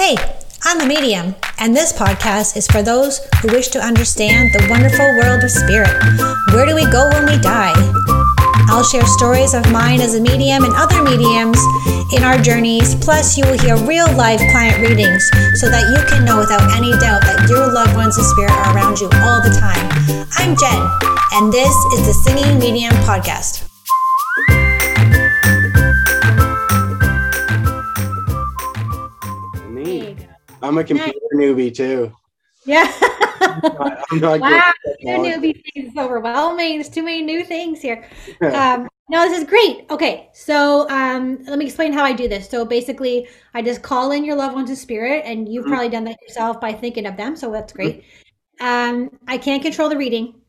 Hey, I'm a medium, and this podcast is for those who wish to understand the wonderful world of spirit. Where do we go when we die? I'll share stories of mine as a medium and other mediums in our journeys. Plus, you will hear real life client readings so that you can know without any doubt that your loved ones in spirit are around you all the time. I'm Jen, and this is the Singing Medium Podcast. I'm a computer newbie too. Yeah. I'm not wow, good new at newbie things is overwhelming. There's too many new things here. Um, no, this is great. Okay, so um, let me explain how I do this. So basically, I just call in your loved ones spirit, and you've Mhm. probably done that yourself by thinking of them. So that's great. Um, I can't control the reading.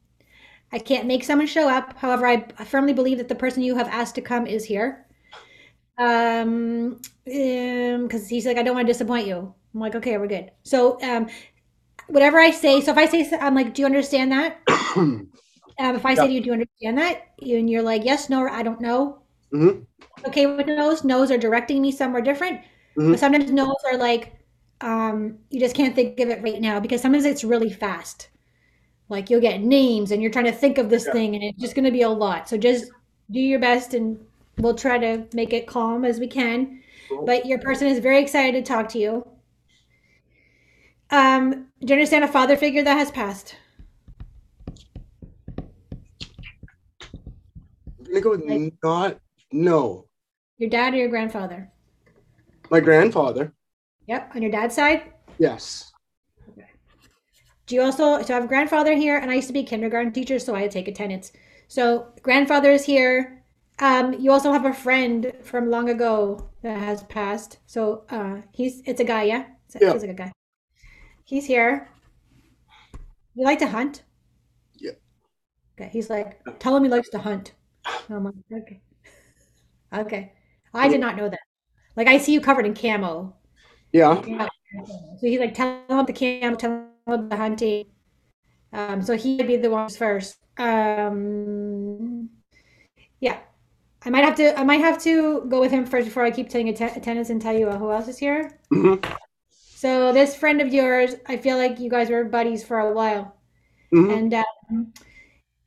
I can't make someone show up. However, I I firmly believe that the person you have asked to come is here. Um, because he's like, I don't want to disappoint you. I'm like, okay, we're good. So, um, whatever I say, so if I say, I'm like, do you understand that? Um, if I say to you, do you understand that? And you're like, yes, no, or I don't know. Mhm. Okay with no's. No's are directing me somewhere different. Mhm. But sometimes no's are like, um, you just can't think of it right now because sometimes it's really fast. Like you'll get names and you're trying to think of this Yeah. thing and it's just going to be a lot. So just do your best and we'll try to make it calm as we can. Cool. But your person is very excited to talk to you. Um, do you understand a father figure that has passed? I'm gonna go with Like- not no. Your dad or your grandfather? My grandfather. Yep, on your dad's side. Yes. Okay. Do you also so I have a grandfather here, and I used to be a kindergarten teacher, so I had to take attendance. So grandfather is here. Um, you also have a friend from long ago that has passed. So uh, he's it's a guy, yeah. It's, Yeah. He's like a guy. He's here. You like to hunt? Yeah. Okay. He's like, tell him he likes to hunt. I'm like, okay. Okay. I did not know that. Like I see you covered in camo. Yeah. Yeah. So he's like, tell him the camp, tell him about the hunting. Um, so he'd be the ones first. Um, yeah, I might have to. I might have to go with him first before I keep taking atten- attendance and tell you who else is here. Mhm. So this friend of yours, I feel like you guys were buddies for a while, Mhm. and um,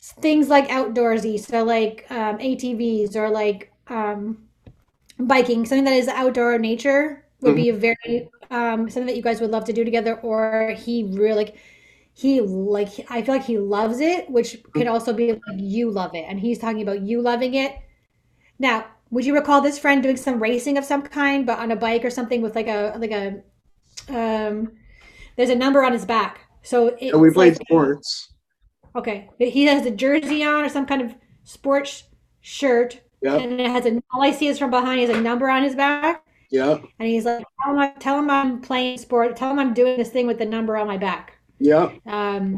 things like outdoorsy, so like um, ATVs or like um, biking, something that is outdoor nature would be a very um, something that you guys would love to do together. Or he really like he like I feel like he loves it, which could also be like you love it, and he's talking about you loving it. Now, would you recall this friend doing some racing of some kind, but on a bike or something with like a like a um? There's a number on his back, so And we played like- sports. Okay, he has a jersey on or some kind of sports shirt, Yep. and it has a. All I see is from behind He has a number on his back, Yeah. and he's like, "Tell him, I, tell him I'm playing sport. Tell him I'm doing this thing with the number on my back." Yeah. Um,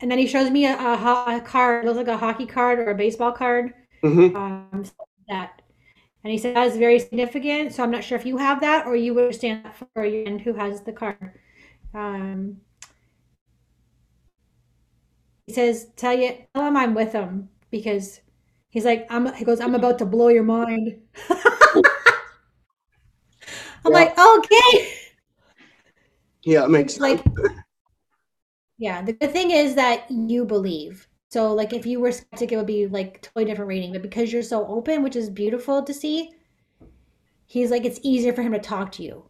and then he shows me a, a, a card. It looks like a hockey card or a baseball card. hmm Um, that, and he said that is very significant. So I'm not sure if you have that or you understand that for you and who has the card. Um, he says, "Tell you, tell him I'm with him because he's like, I'm." He goes, "I'm about to blow your mind." I'm Yeah. like, okay. Yeah. It makes like yeah the good thing is that you believe so like if you were skeptic it would be like totally different reading but because you're so open which is beautiful to see he's like it's easier for him to talk to you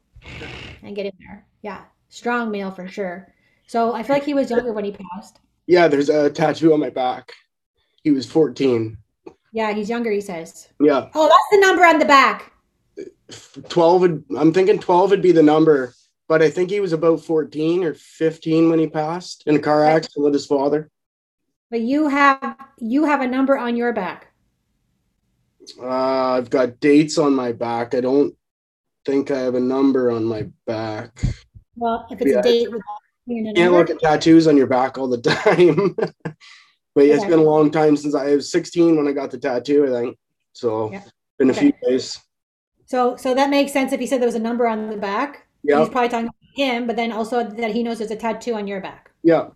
and get in there yeah strong male for sure so i feel like he was younger when he passed Yeah. There's a tattoo on my back. He was 14. yeah he's younger he says Yeah. oh that's the number on the back 12 would, I'm thinking 12 would be the number, but I think he was about 14 or 15 when he passed in a car accident with his father. But you have you have a number on your back Uh, I've got dates on my back. I don't think I have a number on my back. well if it's Yeah. a date with You can't number, look at tattoos on your back all the time. but yeah, it's Okay. been a long time since I was 16 when I got the tattoo, I think. So Yeah. been a Okay. few days. so so that makes sense if he said there was a number on the back Yeah. He's probably talking about him, but then also that he knows there's a tattoo on your back. Yeah.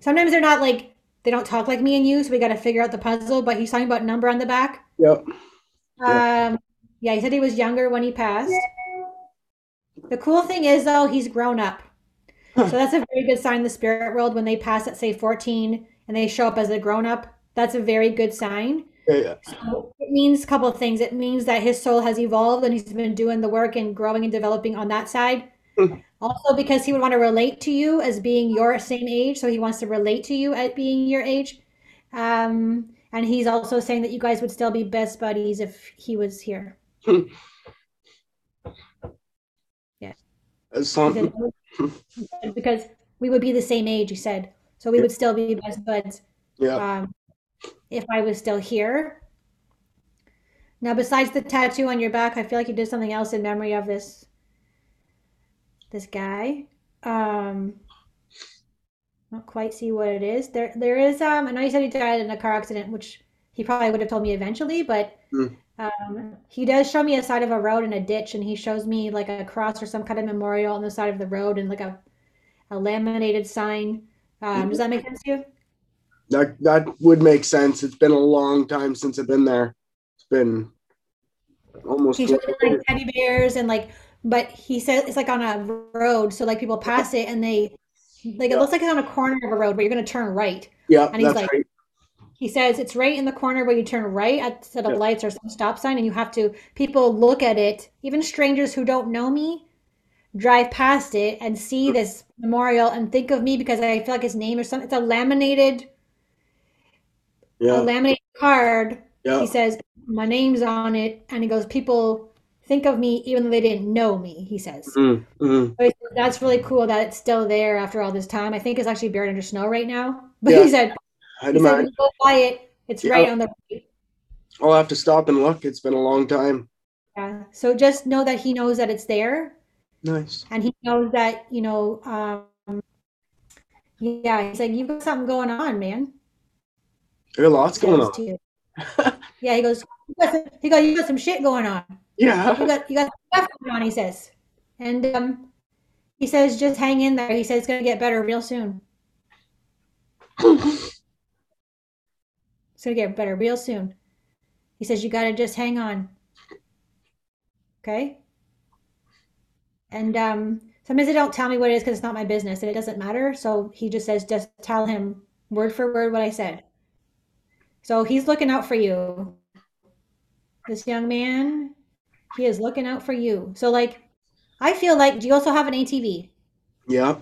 Sometimes they're not like they don't talk like me and you, so we got to figure out the puzzle. But he's talking about number on the back. Yep. Yeah. Um, yeah, he said he was younger when he passed. The cool thing is though, he's grown up. So that's a very good sign in the spirit world when they pass at say 14 and they show up as a grown up. That's a very good sign. Yeah, yeah. So it means a couple of things. It means that his soul has evolved and he's been doing the work and growing and developing on that side. Mhm. Also, because he would want to relate to you as being your same age, so he wants to relate to you at being your age. Um, and he's also saying that you guys would still be best buddies if he was here. That's He said, because we would be the same age, he said. So we would still be best buds Yeah. um, if I was still here. Now, besides the tattoo on your back, I feel like you did something else in memory of this this guy. Um, not quite see what it is. There, there is. Um, I know you said he died in a car accident, which he probably would have told me eventually, but Hmm. um, he does show me a side of a road and a ditch, and he shows me like a cross or some kind of memorial on the side of the road and like a a laminated sign. Um, does that make sense to you? That that would make sense. It's been a long time since I've been there. It's been almost He shows me like teddy bears and like, but he said it's like on a road, so like people pass it and they like it looks like it's on a corner of a road where you're gonna turn right. yeah, and he's like- right. He says it's right in the corner where you turn right at set of Yeah. lights or some stop sign, and you have to people look at it, even strangers who don't know me, drive past it and see this memorial and think of me because I feel like his name or something. It's a laminated, a Yeah, laminated card yeah, he says my name's on it and he goes people think of me even though they didn't know me he says Mm, mm. So that's really cool that it's still there after all this time i think it's actually buried under snow right now but Yeah. he said I'd he said when imagine. you go by it it's Yeah. right on the I'll have to stop and look. It's been a long time. yeah. so just know that he knows that it's there Nice. and he knows that you know um yeah he's like you've got something going on man There's lots going on. yeah he goes "You got he goes you got some shit going on Yeah. you got you got stuff going on, he says. And um he says just hang in there. He says it's gonna get better real soon. It's gonna get better real soon. He says you gotta just hang on. Okay? And um sometimes they don't tell me what it is because it's not my business and it doesn't matter. So he just says just tell him word for word what I said. So he's looking out for you. This young man, he is looking out for you. So like I feel like do you also have an ATV? yeah.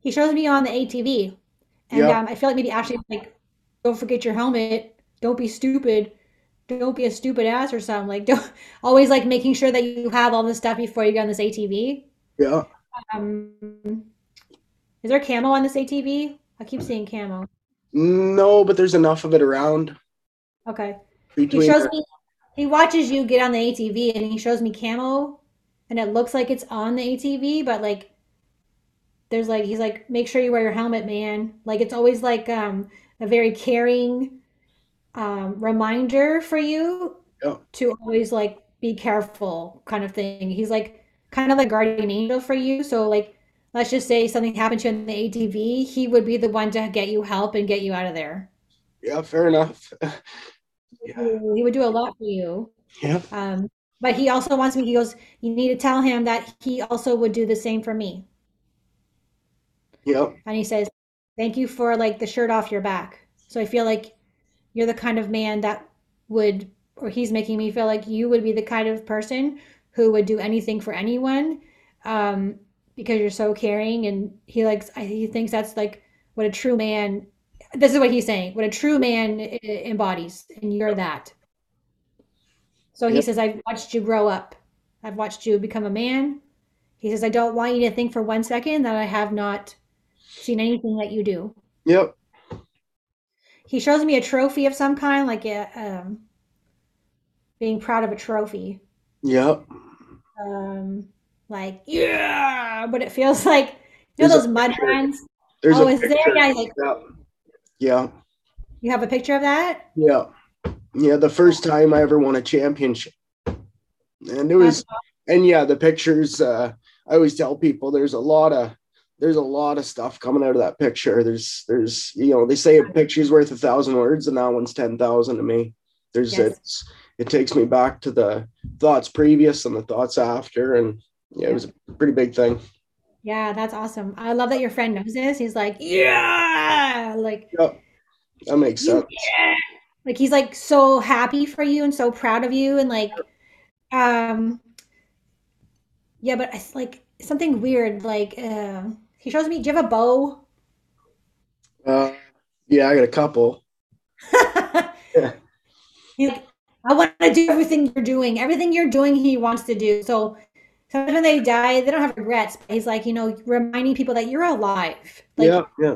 He shows me on the ATV. And Yeah. um, I feel like maybe Ashley's like, don't forget your helmet. Don't be stupid. Don't be a stupid ass or something. Like don't always like making sure that you have all this stuff before you get on this ATV. Yeah. Um is there camo on this ATV? I keep seeing camo. No, but there's enough of it around Okay. He between. shows me he watches you get on the ATV and he shows me camo and it looks like it's on the ATV, but like there's like he's like, make sure you wear your helmet, man. Like it's always like um a very caring um reminder for you Yeah. to always like be careful kind of thing. He's like kind of like guardian angel for you. So like let's just say something happened to you in the ATV, he would be the one to get you help and get you out of there. yeah, fair enough. Yeah. He would do a lot for you. yeah. Um, but he also wants me, he goes, you need to tell him that he also would do the same for me. Yeah. And he says, thank you for like the shirt off your back. So I feel like you're the kind of man that would, or he's making me feel like you would be the kind of person who would do anything for anyone um, because you're so caring. And he likes, I- he thinks that's like what a true man, this is what he's saying, what a true man embodies. And you're that. So he Yep. says, I've watched you grow up. I've watched you become a man. He says, I don't want you to think for one second that I have not seen anything that you do. Yep. He shows me a trophy of some kind, like a, um, being proud of a trophy. Yep. Um, like, yeah, but it feels like, you know, There's those mud runs? There's Oh, a is there? Yeah, like, Yeah. Yeah. you have a picture of that? Yeah. Yeah. The first time I ever won a championship. And it was, and yeah, the pictures, uh, I always tell people there's a lot of, there's a lot of stuff coming out of that picture. There's, there's, you know, they say a picture's worth a thousand words and that one's 10,000 to me. There's, Yes. it's, it takes me back to the thoughts previous and the thoughts after, and yeah, it was a pretty big thing. Yeah, that's awesome. I love that your friend knows this. He's like, yeah, like Yep. That makes sense. yeah. Like he's like so happy for you and so proud of you and like um yeah, but it's like something weird like uh he shows me do you have a bow? Uh, yeah, I got a couple. Yeah. He's like, I want to do everything you're doing. Everything you're doing, he wants to do. So sometimes when they die, they don't have regrets. But he's like, you know, reminding people that you're alive. Like yeah, yeah,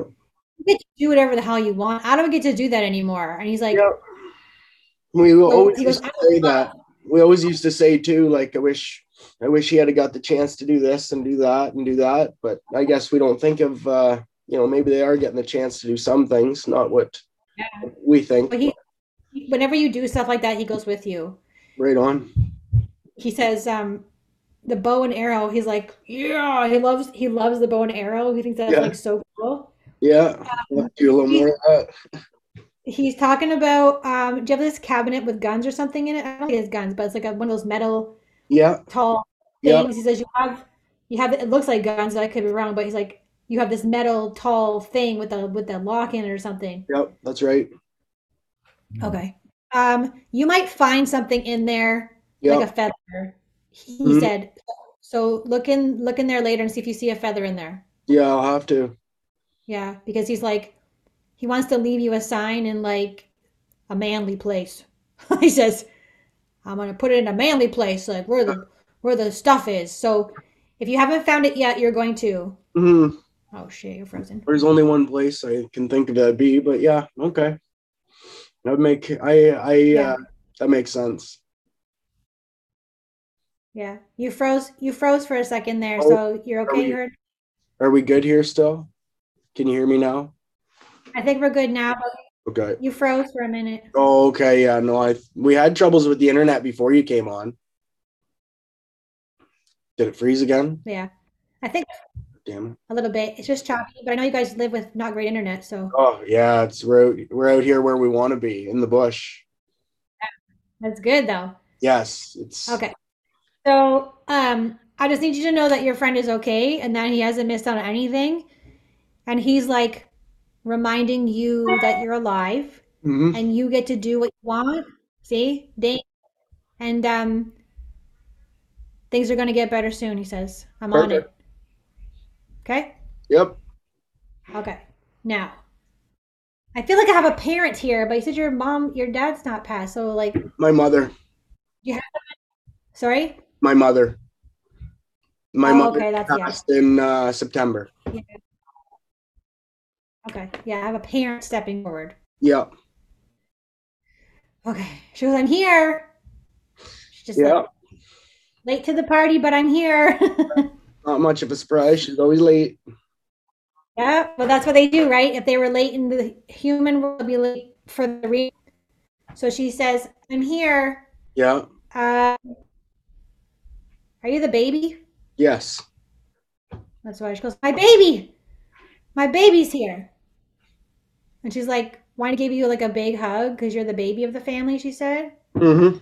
you get to do whatever the hell you want. I don't get to do that anymore. And he's like, yeah. We will So always goes, used to say that. We always used to say too, like I wish, I wish he had got the chance to do this and do that and do that. But I guess we don't think of, uh, you know, maybe they are getting the chance to do some things, not what Yeah. we think. But he, whenever you do stuff like that, he goes with you. Right on. He says, um, the bow and arrow. He's like, yeah, he loves he loves the bow and arrow. He thinks that's Yeah. like so cool. Yeah, we'll do a little more of that. He's talking about, um, do you have this cabinet with guns or something in it? I don't think it has guns, but it's like a, one of those metal Yeah, tall yeah, things. He says you have you have it looks like guns. I could be wrong, but he's like you have this metal tall thing with the with the lock in it or something. yep, that's right. Okay. Um, you might find something in there Yep. like a feather. He Mhm. said. So look in look in there later and see if you see a feather in there. yeah, I'll have to. Yeah, because he's like he wants to leave you a sign in like a manly place. he says, I'm gonna put it in a manly place, like where the where the stuff is. So if you haven't found it yet, you're going to. hmm Oh shit, you're frozen. There's only one place I can think of that be, but yeah, okay. That make I I Yeah. uh, that makes sense. Yeah, you froze. You froze for a second there, Oh, so you're okay. we- You heard. Are we good here still? Can you hear me now? I think we're good now. Okay. you froze for a minute. Oh, okay. Yeah, no, I we had troubles with the internet before you came on. Did it freeze again? Yeah, I think Damn it. a little bit. It's just choppy, but I know you guys live with not great internet, so Oh yeah, it's we're out, we're out here where we want to be in the bush. that's good though. Yes, it's Okay. So, um, I just need you to know that your friend is okay and that he hasn't missed out on anything. And he's like reminding you that you're alive Mhm. and you get to do what you want. See? Dang. And um things are gonna get better soon, he says. I'm on it. Okay? Yep. Okay. Now, I feel like I have a parent here, but you said your mom, your dad's not passed. So like, My mother. You have. sorry? My mother. My Oh, mother okay, that's- yeah. passed in uh, September. Okay. Yeah, I have a parent stepping forward. Yeah. Okay. She goes, I'm here. She's just Yeah. like, late to the party, but I'm here. Not much of a surprise. She's always late. yeah, well, that's what they do, right? If they were late in the human world, be late for the real. So she says, I'm here. Yeah. Uh, are you the baby? Yes. That's why she goes, My baby! My baby's here. And she's like, to give you like a big hug because you're the baby of the family, she said. Mm-hmm.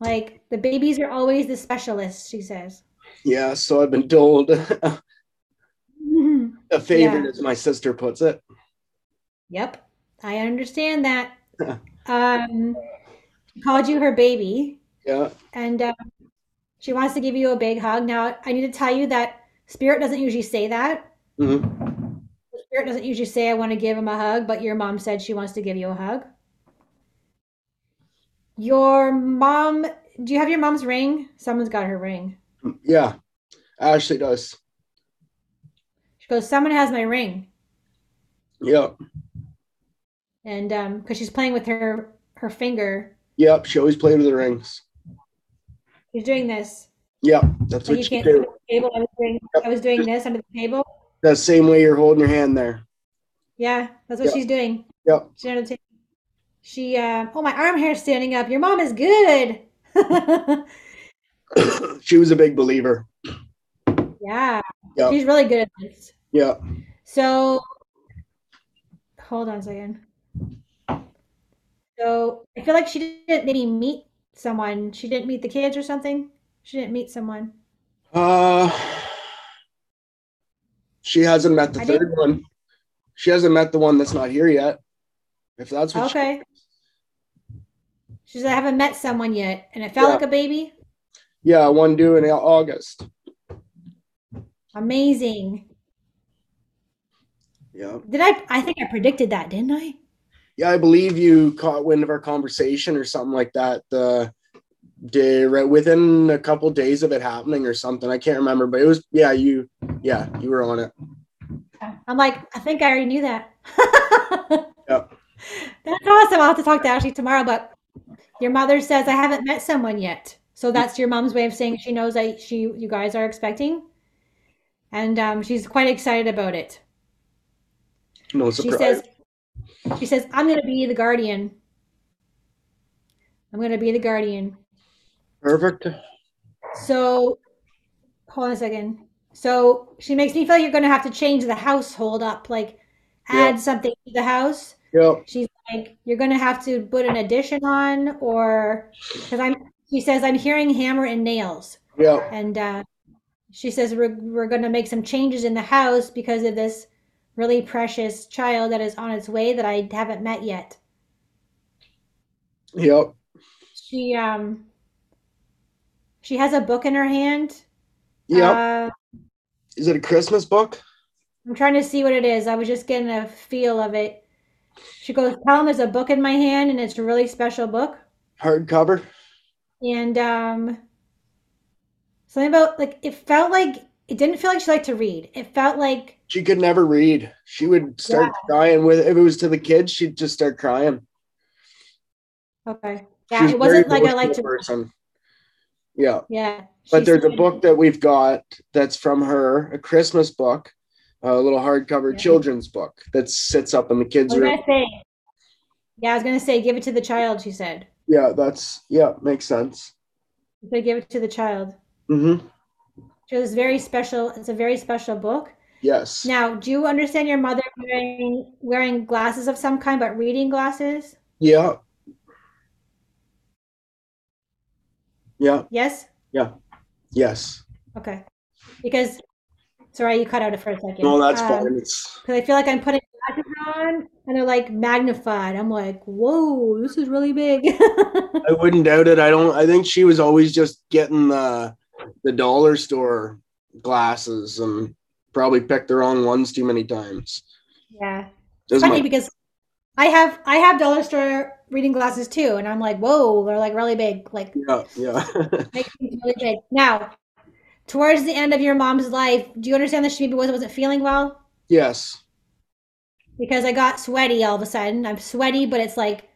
Like, the babies are always the specialists, she says. Yeah. So I've been told. a favorite, Yeah. as my sister puts it. Yep, I understand that. um, she called you her baby, Yeah. and um, she wants to give you a big hug. Now, I need to tell you that Spirit doesn't usually say that. hmm Spirit doesn't usually say, I want to give him a hug, but your mom said she wants to give you a hug. Your mom, do you have your mom's ring? Someone's got her ring. Yeah. Ashley does. She goes, Someone has my ring. Yep. And um, because she's playing with her her finger, Yep. She always played with the rings. She's doing this. Yeah, That's So what you can't do. the table. I was doing, I was doing this under the table. That same way you're holding your hand there. Yeah, that's what Yep. she's doing. Yep. She's under the table. She, uh, oh, my arm hair's standing up. Your mom is good. she was a big believer. yeah, Yep. she's really good at this. Yeah. So, hold on a second. So I feel like she didn't maybe meet someone. She didn't meet the kids or something. She didn't meet someone. Uh, she hasn't met the I third one. She hasn't met the one that's not here yet. If that's what. she- Okay. She said I haven't met someone yet, and it felt Yeah. like a baby. yeah, one due in August. Amazing. Yeah. Did I? I think I predicted that, didn't I? Yeah, I believe you caught wind of our conversation or something like that. The day right within a couple days of it happening or something. I can't remember, but it was yeah, you yeah, you were on it. I'm like, I think I already knew that. Yep. That's awesome. I'll have to talk to Ashley tomorrow. But your mother says I haven't met someone yet, so that's your mom's way of saying she knows that she you guys are expecting, and um, she's quite excited about it. No She surprise. says, she says I'm gonna be the guardian. I'm gonna be the guardian. Perfect. So, hold on a second. So she makes me feel like you're going to have to change the household up, like add Yeah. something to the house. Yep. She's like, you're going to have to put an addition on, or because I'm. She says I'm hearing hammer and nails, Yep. and uh, she says we're we're going to make some changes in the house because of this really precious child that is on its way that I haven't met yet. Yep. She um. She has a book in her hand. Yep. Uh, Is it a Christmas book? I'm trying to see what it is. I was just getting a feel of it. She goes, Tell him there's a book in my hand and it's a really special book. Hardcover? And um something about like it felt like it didn't feel like she liked to read. It felt like She could never read. She would start crying with if it was to the kids, she'd just start crying. okay. Yeah, She's it wasn't like I like to person. Yeah. Yeah. But there's a book that we've got that's from her, a Christmas book, a little hardcover Yeah. children's book that sits up in the kids' room. say. Yeah, I was gonna say give it to the child, she said. Yeah, that's yeah, makes sense. Said give it to the child. Mm-hmm. She was very special. It's a very special book. Yes. Now, do you understand your mother wearing wearing glasses of some kind, but reading glasses? Yeah. Yeah. Yes? Yeah. Yes. Okay. Because, sorry, you cut out it for a second. No, that's Um, fine. It's Because I feel like I'm putting glasses on and they're like magnified. I'm like, whoa, this is really big. I wouldn't doubt it. I don't I think she was always just getting the the dollar store glasses and probably picked the wrong ones too many times. yeah. Is Funny my- because I have I have dollar store reading glasses too, and I'm like, whoa, they're like really big. Like yeah, yeah. really big. Now, towards the end of your mom's life, do you understand that she maybe wasn't wasn't feeling well? yes. because I got sweaty all of a sudden. I'm sweaty, but it's like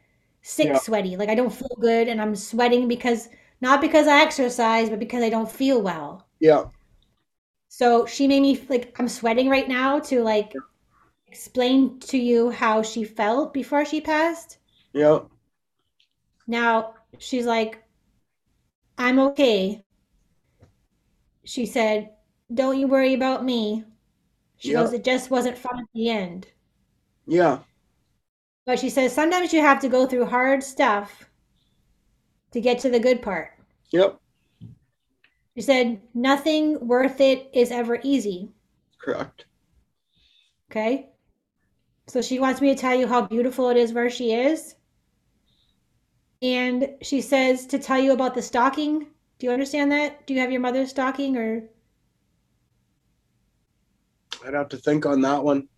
sick Yeah. sweaty. Like I don't feel good and I'm sweating because not because I exercise, but because I don't feel well. Yeah. So she made me like I'm sweating right now to like explain to you how she felt before she passed. Yeah. Now she's like, I'm okay. She said, Don't you worry about me. She Yeah. goes, It just wasn't fun at the end. Yeah. But she says sometimes you have to go through hard stuff to get to the good part. Yep. She said nothing worth it is ever easy. Correct. Okay. So she wants me to tell you how beautiful it is where she is. And she says to tell you about the stocking. Do you understand that? Do you have your mother's stocking or I'd have to think on that one.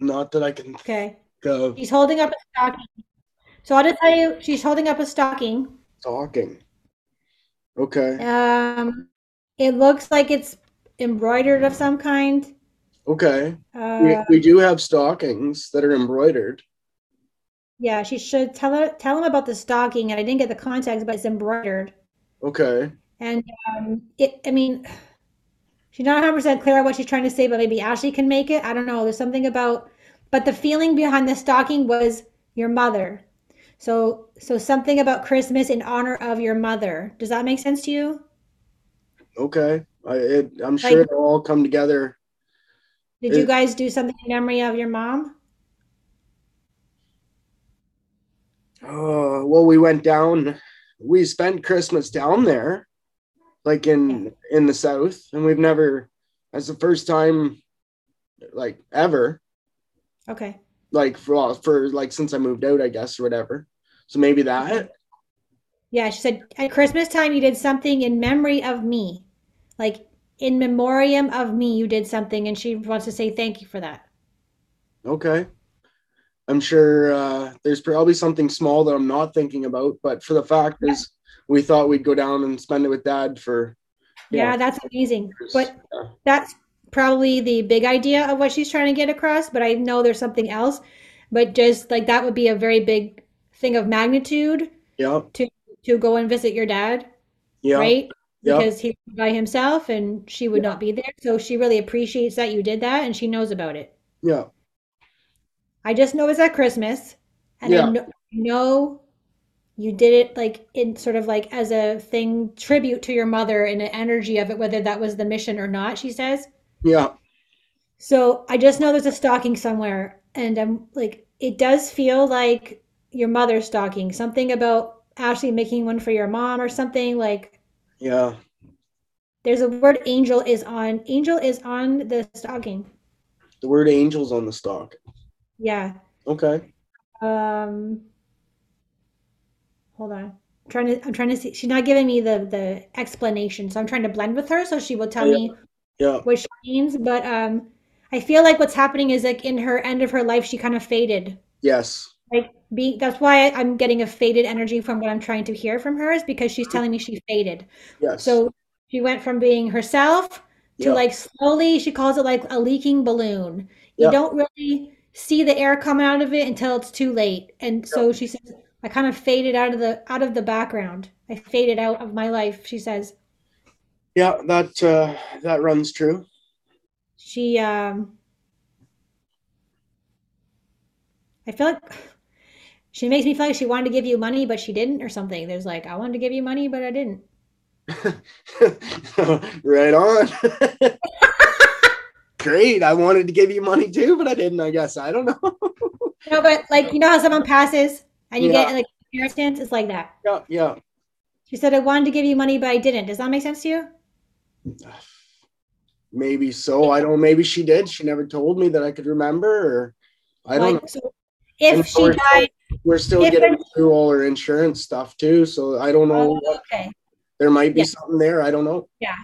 Not that I can okay. Go. She's holding up a stocking. So I'll just tell you she's holding up a stocking. talking. Okay. Um it looks like it's embroidered of some kind. Okay. Uh, we, we do have stockings that are embroidered. Yeah, she should tell her tell him about the stocking, and I didn't get the context, but it's embroidered. Okay. And um, it, I mean, she's not 100% clear on what she's trying to say, but maybe Ashley can make it. I don't know. There's something about, but the feeling behind the stocking was your mother. So, so something about Christmas in honor of your mother. Does that make sense to you? Okay. I it, I'm sure Like- it'll all come together. Did you guys do something in memory of your mom? Oh, well, we went down. We spent Christmas down there, like in in the south, and we've never. That's the first time, like ever, Okay. Like for well, for like since I moved out, I guess or whatever. So maybe that. Yeah, she said at Christmas time you did something in memory of me. Like in memoriam of me, you did something, and she wants to say thank you for that. Okay. I'm sure uh, there's probably something small that I'm not thinking about, but for the fact is, we thought we'd go down and spend it with Dad for. Yeah, Yeah. that's amazing. But Yeah. that's probably the big idea of what she's trying to get across. But I know there's something else. But just like that would be a very big thing of magnitude Yeah. to to go and visit your dad, Yeah. right? Yeah. Because he's by himself and she would not be there. So she really appreciates that you did that and she knows about it. Yeah. I just know it's at Christmas, and Yeah. I know, know you did it like in sort of like as a thing tribute to your mother and the energy of it, whether that was the mission or not. She says. Yeah. So I just know there's a stocking somewhere, and I'm like, it does feel like your mother's stocking. Something about Ashley making one for your mom or something like. Yeah. There's a word angel is on angel is on the stocking. The word angels on the stock. Yeah. Okay. Um, hold on. I'm trying to I'm trying to see. She's not giving me the the explanation, so I'm trying to blend with her so she will tell Yeah. me Yeah. what she means. But um, I feel like what's happening is like in her end of her life, she kind of faded. Yes. Like be that's why I'm getting a faded energy from what I'm trying to hear from her is because she's telling me she faded. Yes. So she went from being herself to Yeah. like slowly, she calls it like a leaking balloon. You Yeah. don't really see the air come out of it until it's too late. And so she says, I kind of faded out of the out of the background. I faded out of my life, she says. Yeah. That uh, that runs true. She um I feel like she makes me feel like she wanted to give you money, but she didn't, or something. There's like, I wanted to give you money, but I didn't. right on. Great. I wanted to give you money too, but I didn't. I guess I don't know. No, but like you know how someone passes and you Yeah. get like inheritance? It's like that. yeah. Yeah. She said, I wanted to give you money, but I didn't. Does that make sense to you? Maybe so. I don't. Maybe she did. She never told me that I could remember, or I don't. Like, so if And she we're- died, We're still getting through all her insurance stuff too, so I don't know. oh, okay. there might be Yeah. something there. I don't know. Yeah,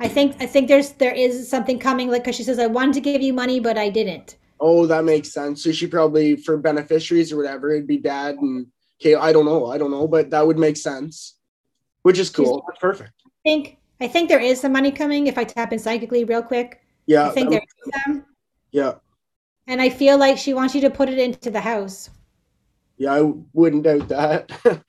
I think I think there's there is something coming, like because she says, I wanted to give you money, but I didn't. Oh, that makes sense. So she probably for beneficiaries or whatever, it'd be dad and okay. I don't know. I don't know, but that would make sense, which is cool. That's perfect. I think I think there is some money coming if I tap in psychically real quick. Yeah. I think there is some. yeah. And I feel like she wants you to put it into the house. Yeah. I wouldn't doubt that.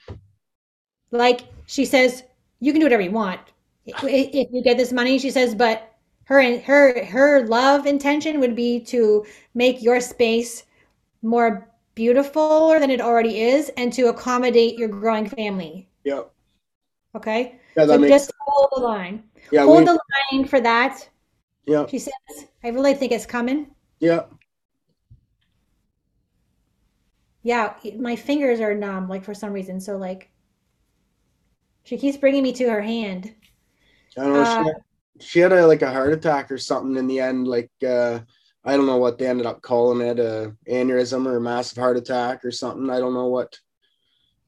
Like she says, you can do whatever you want if you get this money. She says, but her her her love intention would be to make your space more beautiful than it already is, and to accommodate your growing family. yeah. Okay, Yeah. That so makes. just hold the line. yeah. hold We, the line for that. yeah. She says, I really think it's coming. Yeah. Yeah, my fingers are numb, like for some reason. So like, she keeps bringing me to her hand. I don't know. Uh, she, had, she had a like a heart attack or something in the end. Like uh, I don't know what they ended up calling it, a aneurysm or a massive heart attack or something. I don't know what.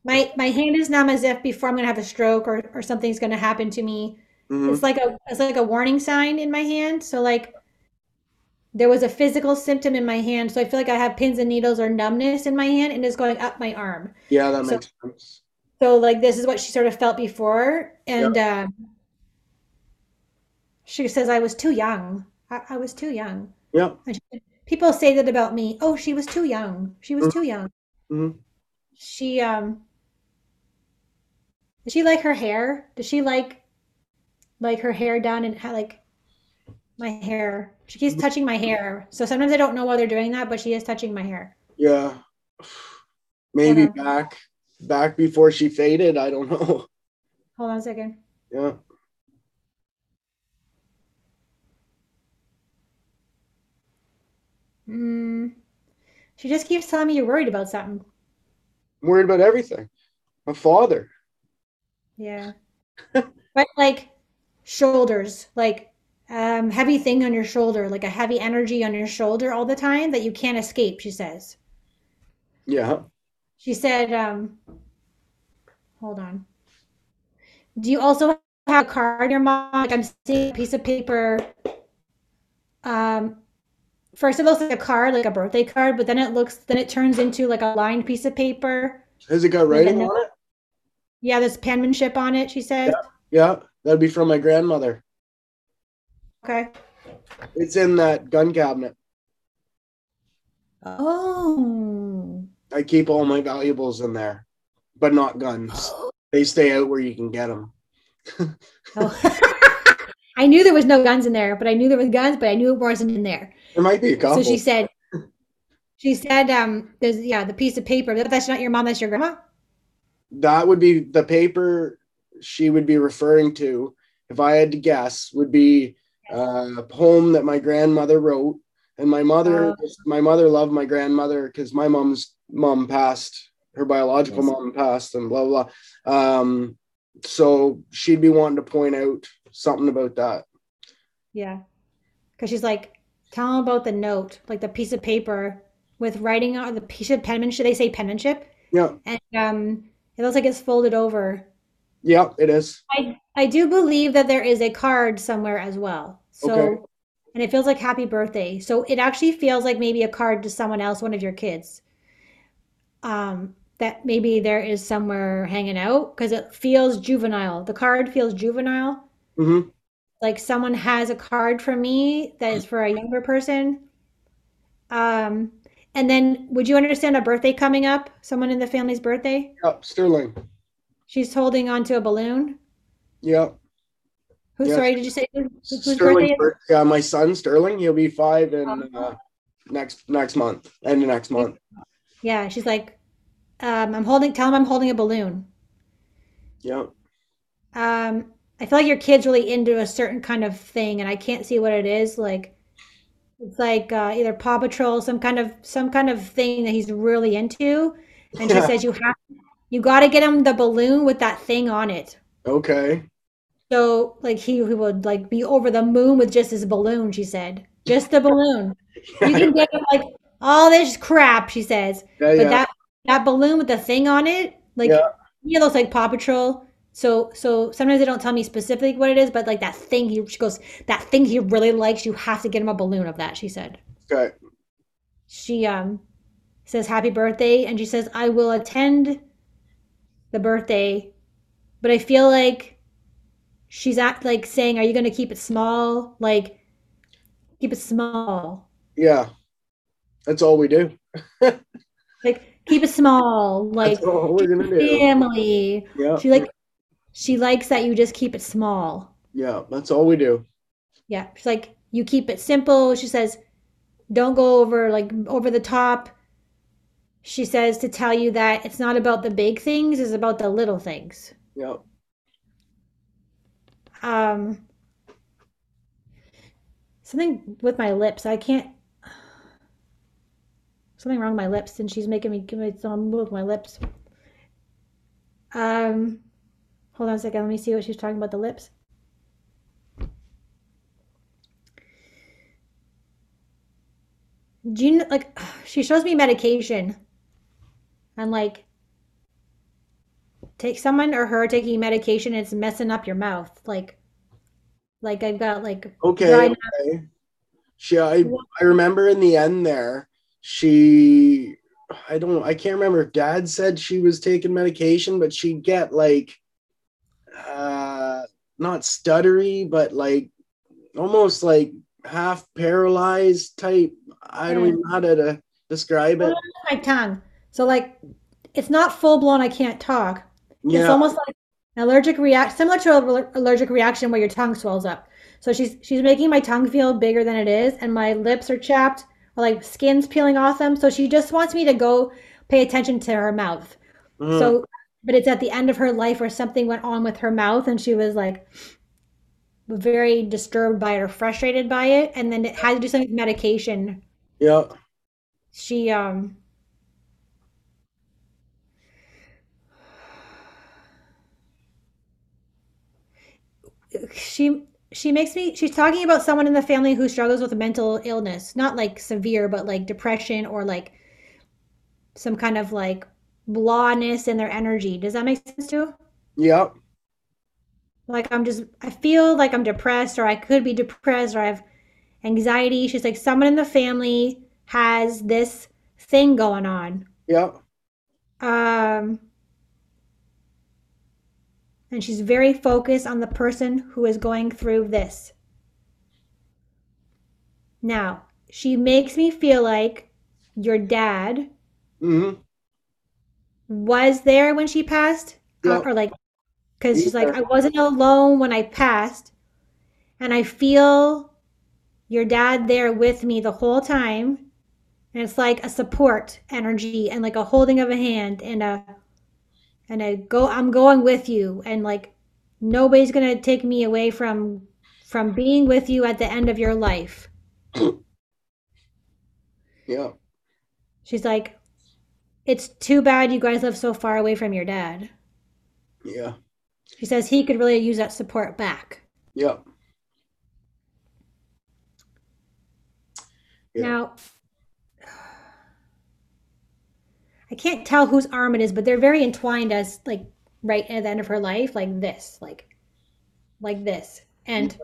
My my hand is numb as if before I'm gonna have a stroke or, or something's gonna happen to me. Mhm. It's like a it's like a warning sign in my hand. So like there was a physical symptom in my hand. So I feel like I have pins and needles or numbness in my hand and it's going up my arm. Yeah, that So- makes sense. So like this is what she sort of felt before. And um she says I was too young. I, I was too young. Yeah. She People say that about me. Oh, she was too young. She was Mhm. too young. Mhm. She um does she like her hair? Does she like like her hair done and ha- like my hair? She keeps touching my hair. So sometimes I don't know why they're doing that, but she is touching my hair. Yeah. Maybe Hold back back before she faded. I don't know. Hold on a second. Yeah. Mm. She just keeps telling me you're worried about something. I'm worried about everything. My father. Yeah. but like shoulders, like um heavy thing on your shoulder, like a heavy energy on your shoulder all the time that you can't escape, she says. Yeah. She said, um hold on. Do you also have a card in your mom? Like I'm seeing a piece of paper. Um first it looks like a card, like a birthday card, but then it looks then it turns into like a lined piece of paper. Has it got writing on it? Yeah, there's penmanship on it, she said. Yeah. yeah, that'd be from my grandmother. Okay. It's in that gun cabinet. Oh. I keep all my valuables in there, but not guns. They stay out where you can get them. oh. I knew there was no guns in there, but I knew there was guns, but I knew it wasn't in there. There might be a couple. So she said, she said, um, there's yeah, the piece of paper. That's not your mom. That's your grandma. That would be the paper she would be referring to, if I had to guess, would be a poem that my grandmother wrote. And my mother, Oh. my mother loved my grandmother because my mom's mom passed, her biological Yes. mom passed, and blah blah. blah. Um, so she'd be wanting to point out something about that. Yeah. Because she's like, tell them about the note, like the piece of paper with writing on the piece of penmanship. Should they say penmanship, Yeah, and um, it looks like it's folded over. yeah, it is. I I do believe that there is a card somewhere as well. So, Okay. and it feels like happy birthday. So it actually feels like maybe a card to someone else, one of your kids. Um, that maybe there is somewhere hanging out because it feels juvenile. The card feels juvenile. Mm-hmm. Like someone has a card for me that is for a younger person. Um, and then would you understand a birthday coming up? Someone in the family's birthday? Yep, Sterling. She's holding onto a balloon. Yep. Who, Yeah. sorry, did you say whose birthday Sterling's is it? birthday. Yeah, my son Sterling. He'll be five in Oh. uh, next next month. End of next month. Yeah, she's like, um, I'm holding, tell him I'm holding a balloon. Yep. Um, I feel like your kid's really into a certain kind of thing, and I can't see what it is. Like, it's like uh, either Paw Patrol, some kind of some kind of thing that he's really into. And she says you have, you got to get him the balloon with that thing on it. Okay. So like he, he would like be over the moon with just his balloon. She said, just the balloon. You can get him like all this crap. She says. Yeah, But yeah. that that balloon with the thing on it, like Yeah. he looks like Paw Patrol. So so sometimes they don't tell me specifically what it is, but like that thing he she goes, that thing he really likes, you have to get him a balloon of that, she said. okay. She um says happy birthday and she says, I will attend the birthday, but I feel like she's at like saying, Are you gonna keep it small? Like keep it small. Yeah. That's all we do. Like keep it small. Like That's all we're gonna do. family. Yeah. She like she likes that you just keep it small. Yeah. That's all we do. Yeah. She's like you keep it simple. She says don't go over like over the top. She says to tell you that it's not about the big things, it's about the little things. Yeah. Um something with my lips. I can't something wrong with my lips and she's making me give me some move with my lips. Um hold on a second, let me see what she's talking about the lips. Do you know, like she shows me medication and like take someone or her taking medication it's messing up your mouth like like I've got like Okay. okay. She I, I remember in the end there, she I don't know, I can't remember if dad said she was taking medication, but she'd get like uh not stuttery, but like almost like half paralyzed type. I don't even know how to describe it. my tongue. So like it's not full blown I can't talk. Yeah. It's almost like an allergic react similar to an allergic reaction where your tongue swells up. So she's she's making my tongue feel bigger than it is and my lips are chapped or like skin's peeling off them. So she just wants me to go pay attention to her mouth. Mhm. So but it's at the end of her life where something went on with her mouth and she was like very disturbed by it or frustrated by it and then it had to do something with medication. Yeah. She um she she makes me she's talking about someone in the family who struggles with mental illness not like severe but like depression or like some kind of like blahness in their energy does that make sense too Yeah. like i'm just i feel like i'm depressed or i could be depressed or i have anxiety she's like someone in the family has this thing going on Yeah. um and she's very focused on the person who is going through this. Now, she makes me feel like your dad hmm was there when she passed, uh, or like, because she's like, I wasn't alone when I passed, and I feel your dad there with me the whole time, and it's like a support energy and like a holding of a hand and a and I go I'm going with you and like nobody's going to take me away from from being with you at the end of your life. Yeah. She's like it's too bad you guys live so far away from your dad. Yeah. She says he could really use that support back. Yep. Yeah. Now I can't tell whose arm it is, but they're very entwined as like right at the end of her life, like this, like like this. And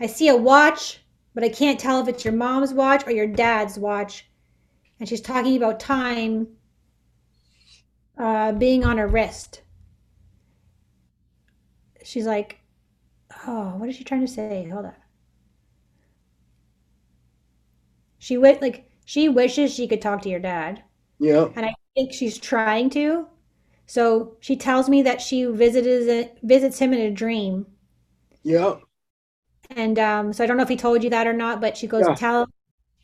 I see a watch, but I can't tell if it's your mom's watch or your dad's watch. And she's talking about time uh, being on her wrist. She's like, oh, what is she trying to say? Hold on. She went like she wishes she could talk to your dad, Yeah. and I think she's trying to. So she tells me that she visited visits him in a dream, Yeah. and um, so I don't know if he told you that or not, but she goes, Yeah. "Tell,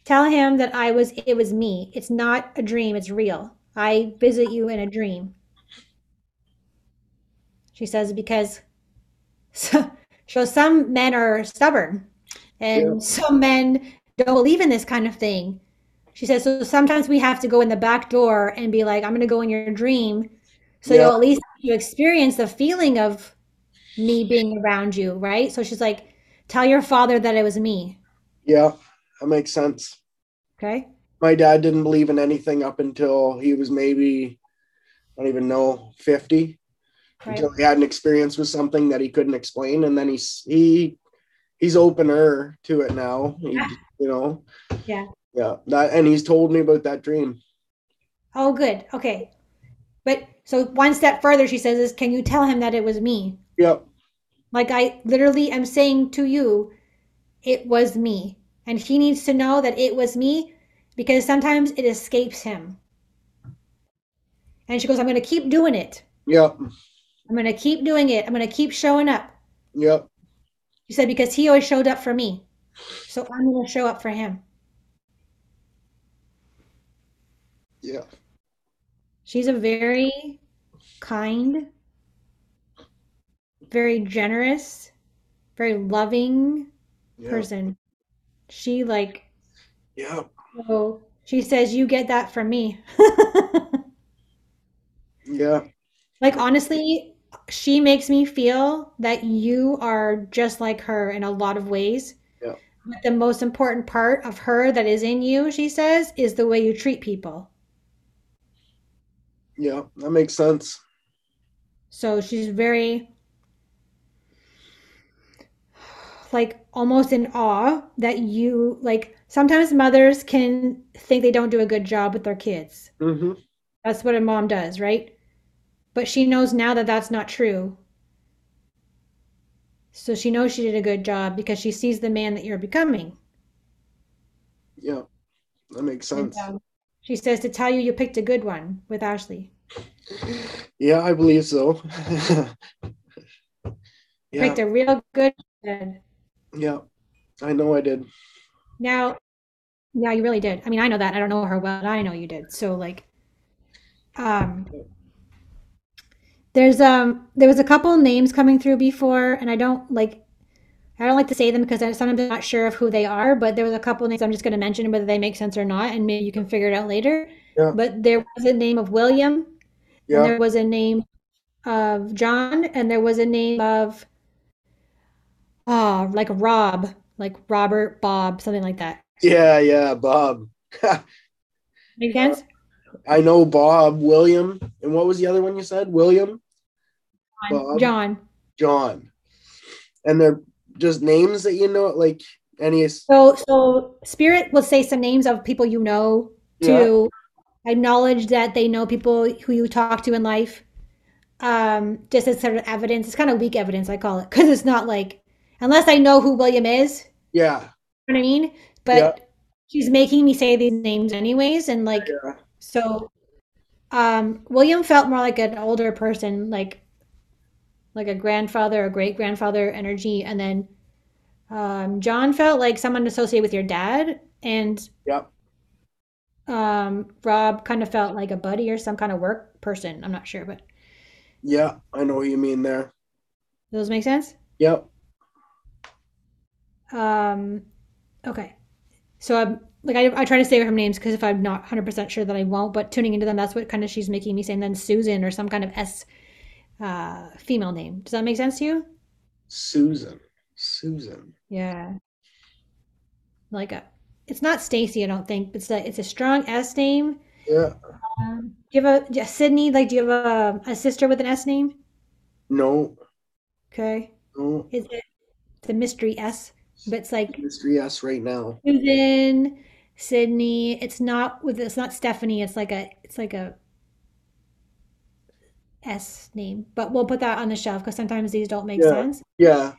tell him that I was. It was me. It's not a dream. It's real. I visit you in a dream." She says because so, so some men are stubborn, and Yeah. some men don't believe in this kind of thing. She says so. Sometimes we have to go in the back door and be like, "I'm going to go in your dream." So Yeah. you'll at least you experience the feeling of me being around you, right? So she's like, tell your father that it was me. Yeah. That makes sense. Okay. My dad didn't believe in anything up until he was maybe, I don't even know, 50. Right. Until he had an experience with something that he couldn't explain. And then he's, he, he's opener to it now. He, Yeah. you know? Yeah. Yeah. That, and he's told me about that dream. Oh, good. Okay. But so one step further, she says, is can you tell him that it was me? Yep. Like I literally am saying to you, it was me. And he needs to know that it was me because sometimes it escapes him. And she goes, I'm going to keep doing it. Yep. I'm going to keep doing it. I'm going to keep showing up. Yep. She said, because he always showed up for me. So I'm going to show up for him. Yeah. She's a very kind, very generous, very loving Yeah. person. She like Yeah. So she says you get that from me. Yeah. like honestly, she makes me feel that you are just like her in a lot of ways. Yeah. But the most important part of her that is in you, she says, is the way you treat people. Yeah. That makes sense. So she's very like almost in awe that you like sometimes mothers can think they don't do a good job with their kids. hmm That's what a mom does, right? But she knows now that that's not true. So she knows she did a good job because she sees the man that you're becoming. Yeah. That makes And, sense. um, she says to tell you you picked a good one with Ashley. Yeah, I believe so. yeah. Picked a real good one. Yeah. I know I did. Now, yeah, you really did. I mean, I know that. I don't know her well, but I know you did. So like, um, there's um there was a couple names coming through before, and I don't like I don't like to say them because I sometimes I'm not sure of who they are. But there was a couple names I'm just going to mention whether they make sense or not, and maybe you can figure it out later. Yeah. But there was a name of William, and Yeah. there was a name of John, and there was a name of uh, like Rob, like Robert, Bob, something like that. Yeah, yeah, Bob. Make sense? I know Bob, William, and what was the other one you said? William, Bob. John. John, and they're just names that you know, like any. So, so spirit will say some names of people you know to acknowledge that they know people who you talk to in life. Um, just as sort of evidence. It's kind of weak evidence, I call it, because it's not like unless I know who William is. Yeah. You know what I mean? But Yeah. she's making me say these names anyways, and like Yeah. so. Um, William felt more like an older person, like like a grandfather or great grandfather energy, and then um, John felt like someone associated with your dad, and Yep. um, Rob kind of felt like a buddy or some kind of work person. I'm not sure, but Yeah. I know what you mean there. does those make sense? Yep. Um, okay. So I'm like I, I try to stay away from names because if I'm not 100% sure that I won't, but tuning into them, that's what kind of she's making me say. And then Susan or some kind of S uh, female name. Does that make sense to you? Susan. Susan. Yeah. Like a, it's not Stacy, I don't think. It's a it's a strong S name. Yeah. Um, do you have a yeah, Sydney? Like, do you have a, a sister with an S name? No. Okay. No. Is it the mystery S? But it's like Mystery S right now. Susan, Sydney. It's not with it's not Stephanie. It's like a it's like a S name. But we'll put that on the shelf because sometimes these don't make Yeah. sense. Yeah.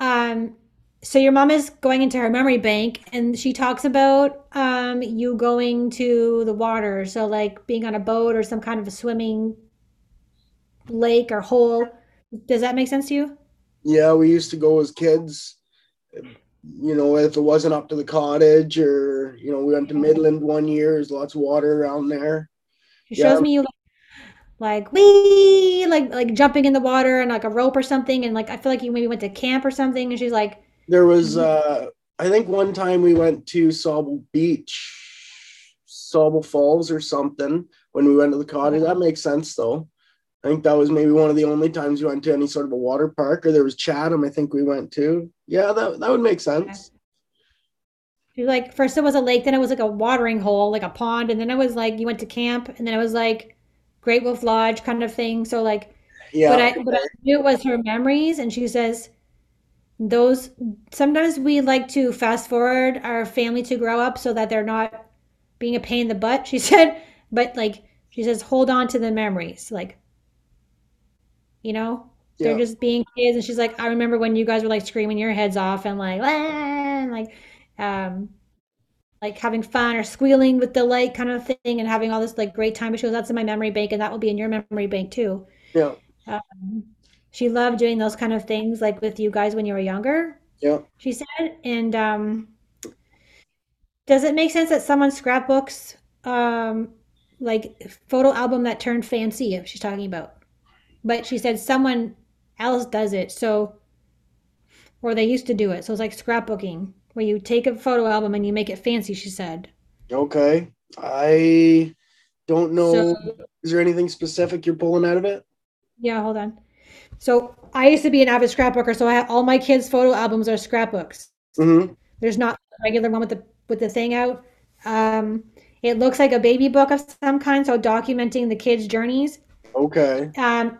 Um, so your mom is going into her memory bank and she talks about um you going to the water. So like being on a boat or some kind of a swimming lake or hole. Does that make sense to you? Yeah. We used to go as kids. You know, if it wasn't up to the cottage or, you know, we went to Midland one year, there's lots of water around there. She shows me you like wee like like jumping in the water and like a rope or something and like I feel like you maybe went to camp or something and she's like There was, uh, I think one time we went to Sauble Beach, Sauble Falls or something when we went to the cottage. That makes sense though. I think that was maybe one of the only times we went to any sort of a water park, or there was Chatham. I think we went to. Yeah, that that would make sense. she's like first it was a lake then it was like a watering hole like a pond and then it was like you went to camp and then it was like Great Wolf Lodge kind of thing so like Yeah, but I but I knew it was her memories and she says those sometimes we like to fast forward our family to grow up so that they're not being a pain in the butt she said but like she says hold on to the memories like you know? They're Yeah. just being kids and she's like i remember when you guys were like screaming your heads off and like and like um like having fun or squealing with delight kind of thing and having all this like great time but she goes that's in my memory bank and that will be in your memory bank too. Yeah, um, she loved doing those kind of things like with you guys when you were younger yeah. she said and um does it make sense that someone scrapbooks um like photo album that turned fancy if she's talking about but she said someone else does it so or they used to do it so it's like scrapbooking where you take a photo album and you make it fancy she said Okay. I don't know. so Is there anything specific you're pulling out of it? yeah hold on so i used to be an avid scrapbooker so i have all my kids photo albums are scrapbooks Mm-hmm. There's not a regular one with the with the thing out. Um, it looks like a baby book of some kind, so documenting the kids' journeys. Okay. Um,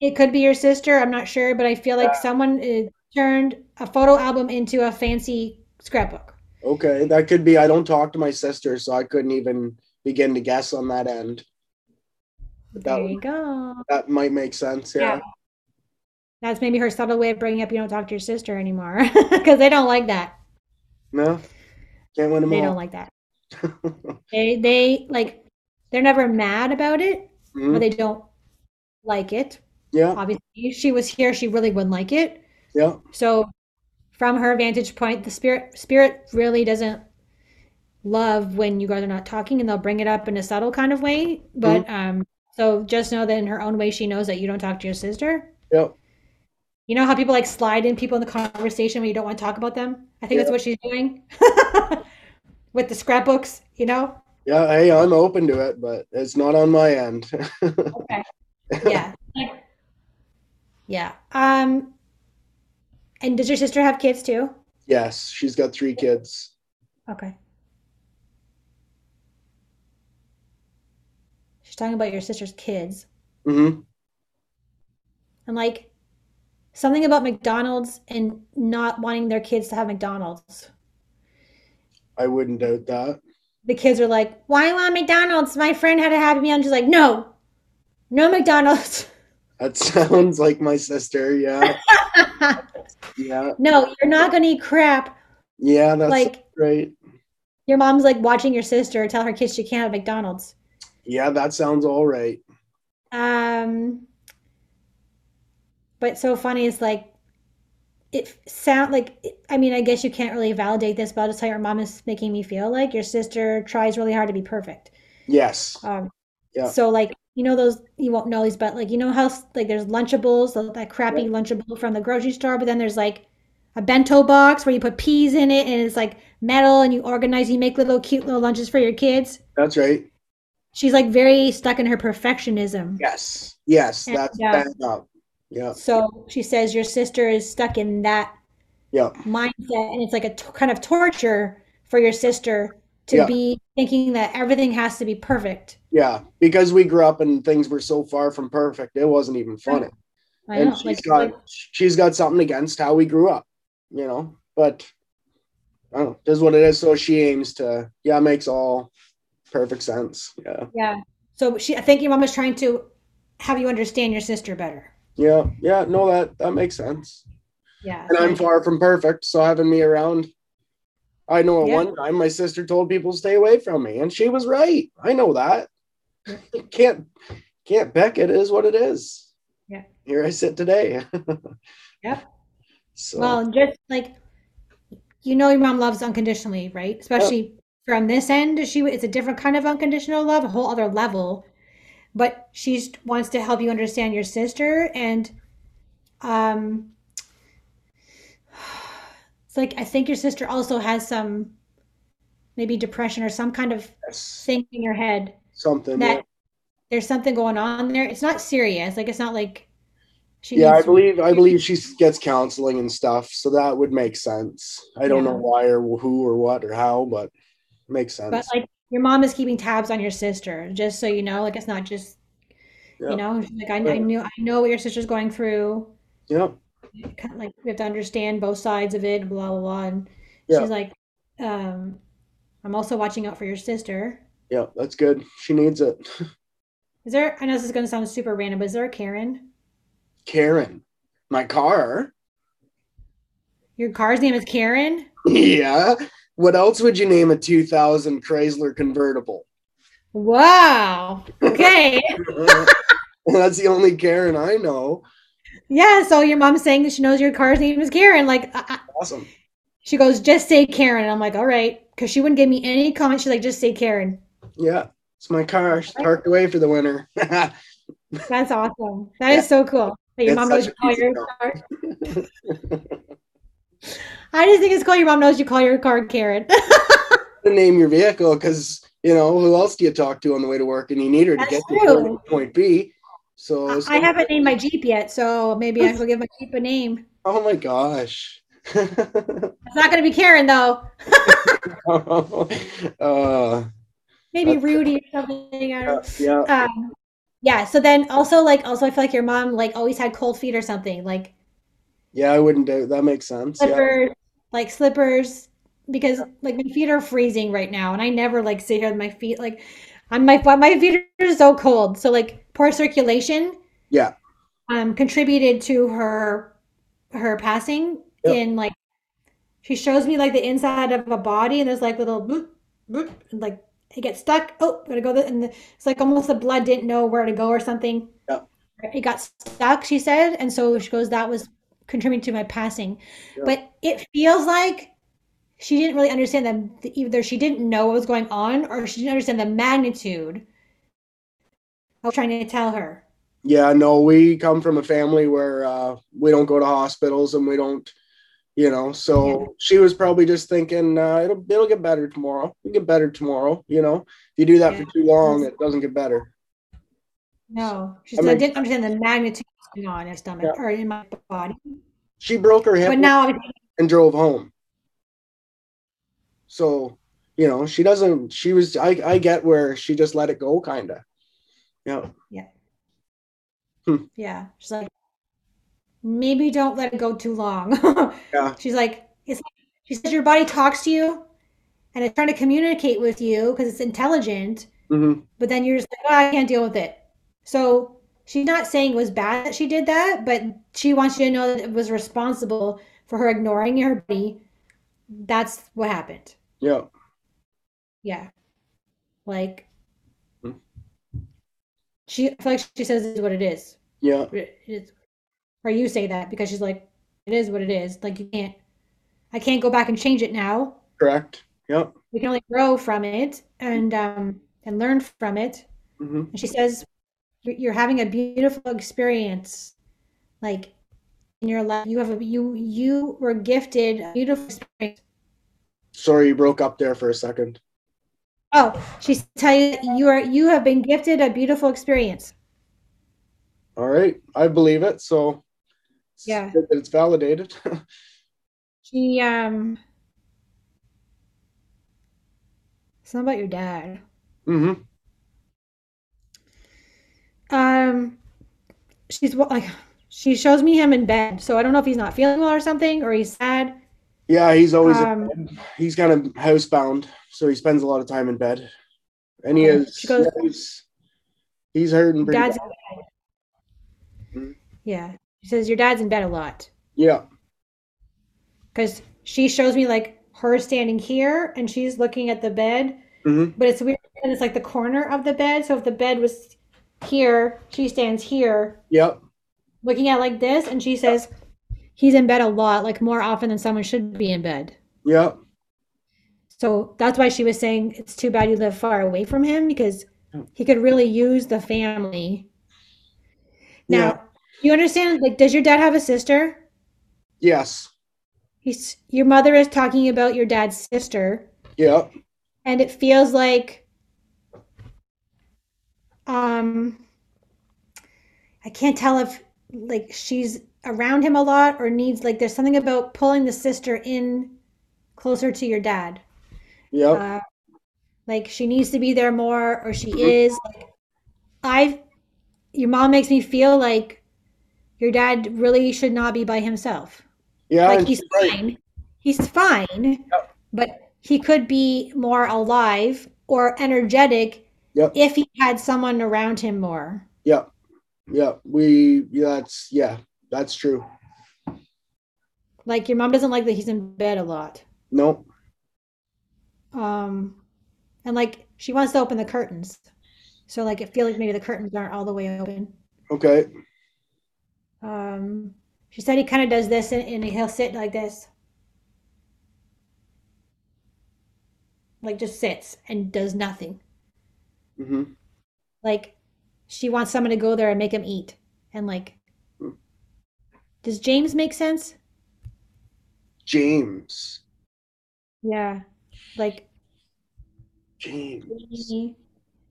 it could be your sister. I'm not sure, but I feel like someone uh, turned a photo album into a fancy scrapbook. Okay. That could be. I don't talk to my sister, so I couldn't even begin to guess on that end. But that There you go. that might make sense. Yeah. Yeah. That's maybe her subtle way of bringing up you don't talk to your sister anymore because they don't like that. No. Can't win them They all. don't like that. They they like they're never mad about it, Mhm. but they don't like it. Yeah. Obviously, if she was here, she really wouldn't like it. Yeah. So, from her vantage point, the spirit spirit really doesn't love when you guys are not talking, and they'll bring it up in a subtle kind of way. But um, so just know that in her own way, she knows that you don't talk to your sister. Yeah. You know how people like slide in people in the conversation when you don't want to talk about them. I think that's what she's doing with the scrapbooks. You know. Yeah. Hey, I'm open to it, but it's not on my end. Okay. Yeah. Yeah. Um And does your sister have kids too? Yes, she's got three kids. Okay. She's talking about your sister's kids. Mm hmm And like something about McDonald's and not wanting their kids to have McDonald's. I wouldn't doubt that. The kids are like, Why want McDonald's? My friend had a happy meal. And she's like, No, no McDonald's. That sounds like my sister. Yeah. Yeah. no, you're not gonna eat crap. Yeah, that's Like right. your mom's like watching your sister tell her kids she can't have McDonald's. Yeah, that sounds all right. Um, but so funny is like it sound like I mean I guess you can't really validate this, but I'll just tell you, your mom is making me feel like your sister tries really hard to be perfect. Yes. Um, Yeah. so like you know those you won't know these, but like you know how like there's Lunchables, that crappy Yep. Lunchable from the grocery store, but then there's like a bento box where you put peas in it and it's like metal and you organize, you make little cute little lunches for your kids. That's right. She's like very stuck in her perfectionism. Yes. Yes, And, that's uh, up. Yeah. So she says your sister is stuck in that Yeah. mindset, and it's like a t- kind of torture for your sister to Yeah. be thinking that everything has to be perfect. Yeah. Because we grew up and things were so far from perfect, it wasn't even funny. I and know, she's like, got like she's got something against how we grew up, you know. But I don't know, this is what it is. So she aims to yeah, makes all perfect sense. Yeah. yeah. So she, I think your mom is trying to have you understand your sister better. Yeah. Yeah. No, that that makes sense. Yeah. And I'm far from perfect, so having me around. I know at Yeah. one time my sister told people to stay away from me, and she was right. I know that. can't can't Beck it is what it is. Yeah. Here I sit today. Yep. So Well, just like you know, your mom loves unconditionally, right? Especially from this end, she it's a different kind of unconditional love, a whole other level. But she wants to help you understand your sister, and um, it's like I think your sister also has some maybe depression or some kind of yes, thing in your head something. that yeah. there's something going on there. It's not serious, like it's not like she Yeah, I believe I believe she gets counseling and stuff, so that would make sense. I don't Yeah. know why or who or what or how, but makes sense. But like your mom is keeping tabs on your sister, just so you know. Like it's not just Yeah. you know, like I, I knew I know what your sister's going through. yeah, Kind of like we have to understand both sides of it, blah blah blah. And Yeah. she's like, um, I'm also watching out for your sister. yeah, that's good. She needs it. Is there? I know this is going to sound super random, but is there a Karen? Karen, my car. Your car's name is Karen. Yeah. What else would you name a 2000 Chrysler convertible? Wow. Okay. That's the only Karen I know. Yeah. So your mom's saying that she knows your car's name is Karen. Like I, Awesome. she goes, just say Karen. And I'm like, all right, because she wouldn't give me any comment. She's like, just say Karen. Yeah, it's my car. She's parked away for the winter. That's awesome. That is so cool. That your It's mom knows you call your piece car. I just think it's cool. Your mom knows you call your car Karen. name your vehicle because you know who else do you talk to on the way to work and you need her to get true. to point B. So I I haven't named my Jeep yet, so maybe I will give my Jeep a name. Oh my gosh. It's not going to be Karen though. uh, Maybe Rudy or something. I don't yeah, um yeah so then also like also i feel like your mom like always had cold feet or something like yeah, I wouldn't do that. Makes sense. Yeah, slippers like slippers because like my feet are freezing right now and i never like sit here with my feet like on my my feet are so cold so like poor circulation yeah, um contributed to her her passing Yep. in like she shows me like the inside of a body and there's like little bloop, bloop, and like it gets stuck oh gotta go there and the, it's like almost the blood didn't know where to go or something Yep. it got stuck she said and so she goes that was contributing to my passing Yep. but it feels like she didn't really understand that either she didn't know what was going on or she didn't understand the magnitude I was trying to tell her yeah. No, we come from a family where uh, we don't go to hospitals and we don't, you know. So Yeah. she was probably just thinking uh, it'll it'll get better tomorrow. It'll get better tomorrow. You know, if you do that Yeah. for too long, it doesn't get better. No, she That said I makes didn't understand the magnitude going on in my stomach Yeah. or in my body. She broke her hip But now, and drove home. So, you know, she doesn't. She was. I. I get where she just let it go, kind of. Yeah. yeah, Yeah. she's like, maybe don't let it go too long. Yeah. She's like, it's. She says your body talks to you, and it's trying to communicate with you because it's intelligent. hmm But then you're just like, oh, I can't deal with it. So she's not saying it was bad that she did that, but she wants you to know that it was responsible for her ignoring her body. That's what happened. Yeah. Yeah. Like Hmm. She I feel like she says it's what it is. Yeah. It is or you say that because she's like, it is what it is. Like you can't I can't go back and change it now. Correct. Yeah. We can only grow from it and um and learn from it. hmm And she says, "You're you're having a beautiful experience, like in your life. You have a you you were gifted a beautiful experience." Sorry, you broke up there for a second. Oh, she's telling you that you are you have been gifted a beautiful experience. All right, I believe it. So Yeah. that it's validated. She um, something about your dad. hmm Um, she's like she shows me him in bed, so I don't know if he's not feeling well or something, or he's sad. Yeah, he's always Um, he's kind of housebound, so he spends a lot of time in bed. And he is goes- yeah, he's he's hurting Dad's. Mhm. yeah. She says your dad's in bed a lot. Yeah. because she shows me like her standing here and she's looking at the bed, hmm but it's weird and it's like the corner of the bed. So if the bed was here, she stands here Yep. looking at like this, and she says he's in bed a lot, like more often than someone should be in bed. Yep. So that's why she was saying it's too bad you live far away from him because he could really use the family. Now, Yeah. you understand? Like, does your dad have a sister? Yes. He's your mother is talking about your dad's sister. Yep. and it feels like um I can't tell if like she's around him a lot or needs like there's something about pulling the sister in closer to your dad. Yeah. Uh, like she needs to be there more or she is like I your mom makes me feel like your dad really should not be by himself. yeah. like he's right. fine. He's fine, but he could be more alive or energetic Yep. if he had someone around him more. Yep. Yep. We. That's yeah. That's true. Like your mom doesn't like that he's in bed a lot. Nope. Um and like she wants to open the curtains. So like it feel like maybe the curtains aren't all the way open. Okay. Um she said he kind of does this and, and he'll sit like this. Like just sits and does nothing. Mm-hmm. like she wants someone to go there and make him eat and like. Does james make sense James. yeah like James. jamie,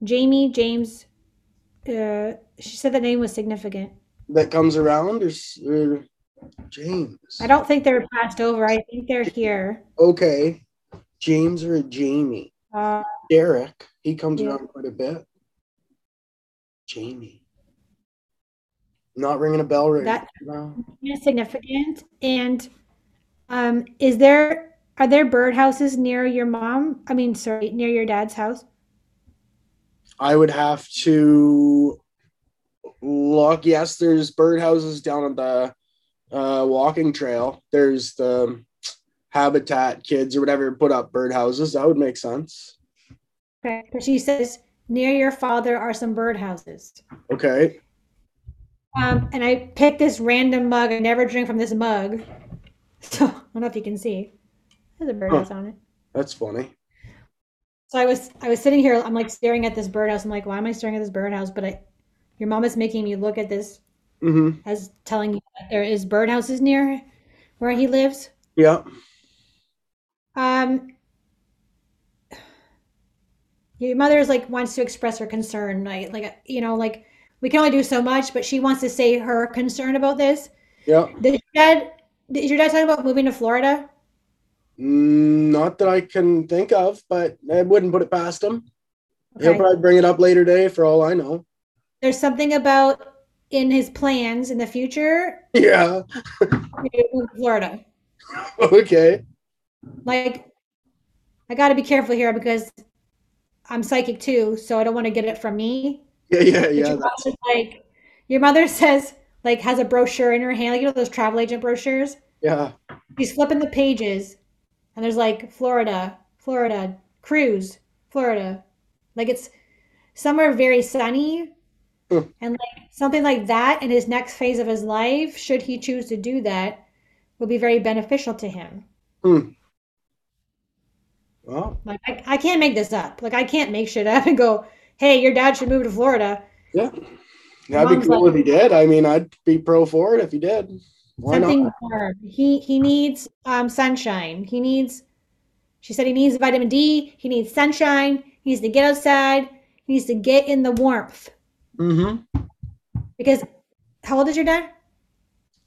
jamie james uh she said the name was significant That comes around or, or James. i don't think they're passed over i think they're here Okay. James or Jamie. uh Derek. He comes Yeah. around quite a bit. Jamie. Not ringing a bell right That- now. significant and um is there are there birdhouses near your mom i mean sorry near your dad's house I would have to look. Yes, there's birdhouses down on the uh, walking trail. There's the Habitat kids or whatever put up birdhouses. That would make sense. okay but she says near your father are some birdhouses Okay. Um, and I picked this random mug. I never drink from this mug. So I don't know if you can see. There's a birdhouse on it. That's funny. So I was I was sitting here, I'm like staring at this birdhouse. I'm like, why am I staring at this birdhouse? But I your mom is making me look at this hmm as telling you that there is birdhouses near where he lives. Yeah. Um your mother is like wants to express her concern, like like you know, like we can only do so much, but she wants to say her concern about this. Yeah. Did your dad is your dad talking about moving to Florida? Mm, not that I can think of, but I wouldn't put it past him. He'll probably bring it up later today for all I know. There's something about in his plans in the future Yeah. to move to Florida. Okay. Like, I got to be careful here because I'm psychic too, so I don't want to get it from me. Yeah, yeah, yeah. your That's mother's like, your mother says, like, has a brochure in her hand, like, you know, those travel agent brochures? yeah. She's flipping the pages, and there's like Florida, Florida, cruise, Florida. Like, it's somewhere very sunny, Hmm. and like something like that in his next phase of his life, should he choose to do that, will be very beneficial to him. Hmm. Well, Like, I, I can't make this up. Like, I can't make shit up and go, hey, your dad should move to Florida. yeah. That'd be cool like- if he did. I mean, I'd be pro for it if he did. Why Something not? warm. He he needs um sunshine. He needs she said he needs vitamin D, he needs sunshine, he needs to get outside, he needs to get in the warmth. Mm-hmm. Because how old is your dad?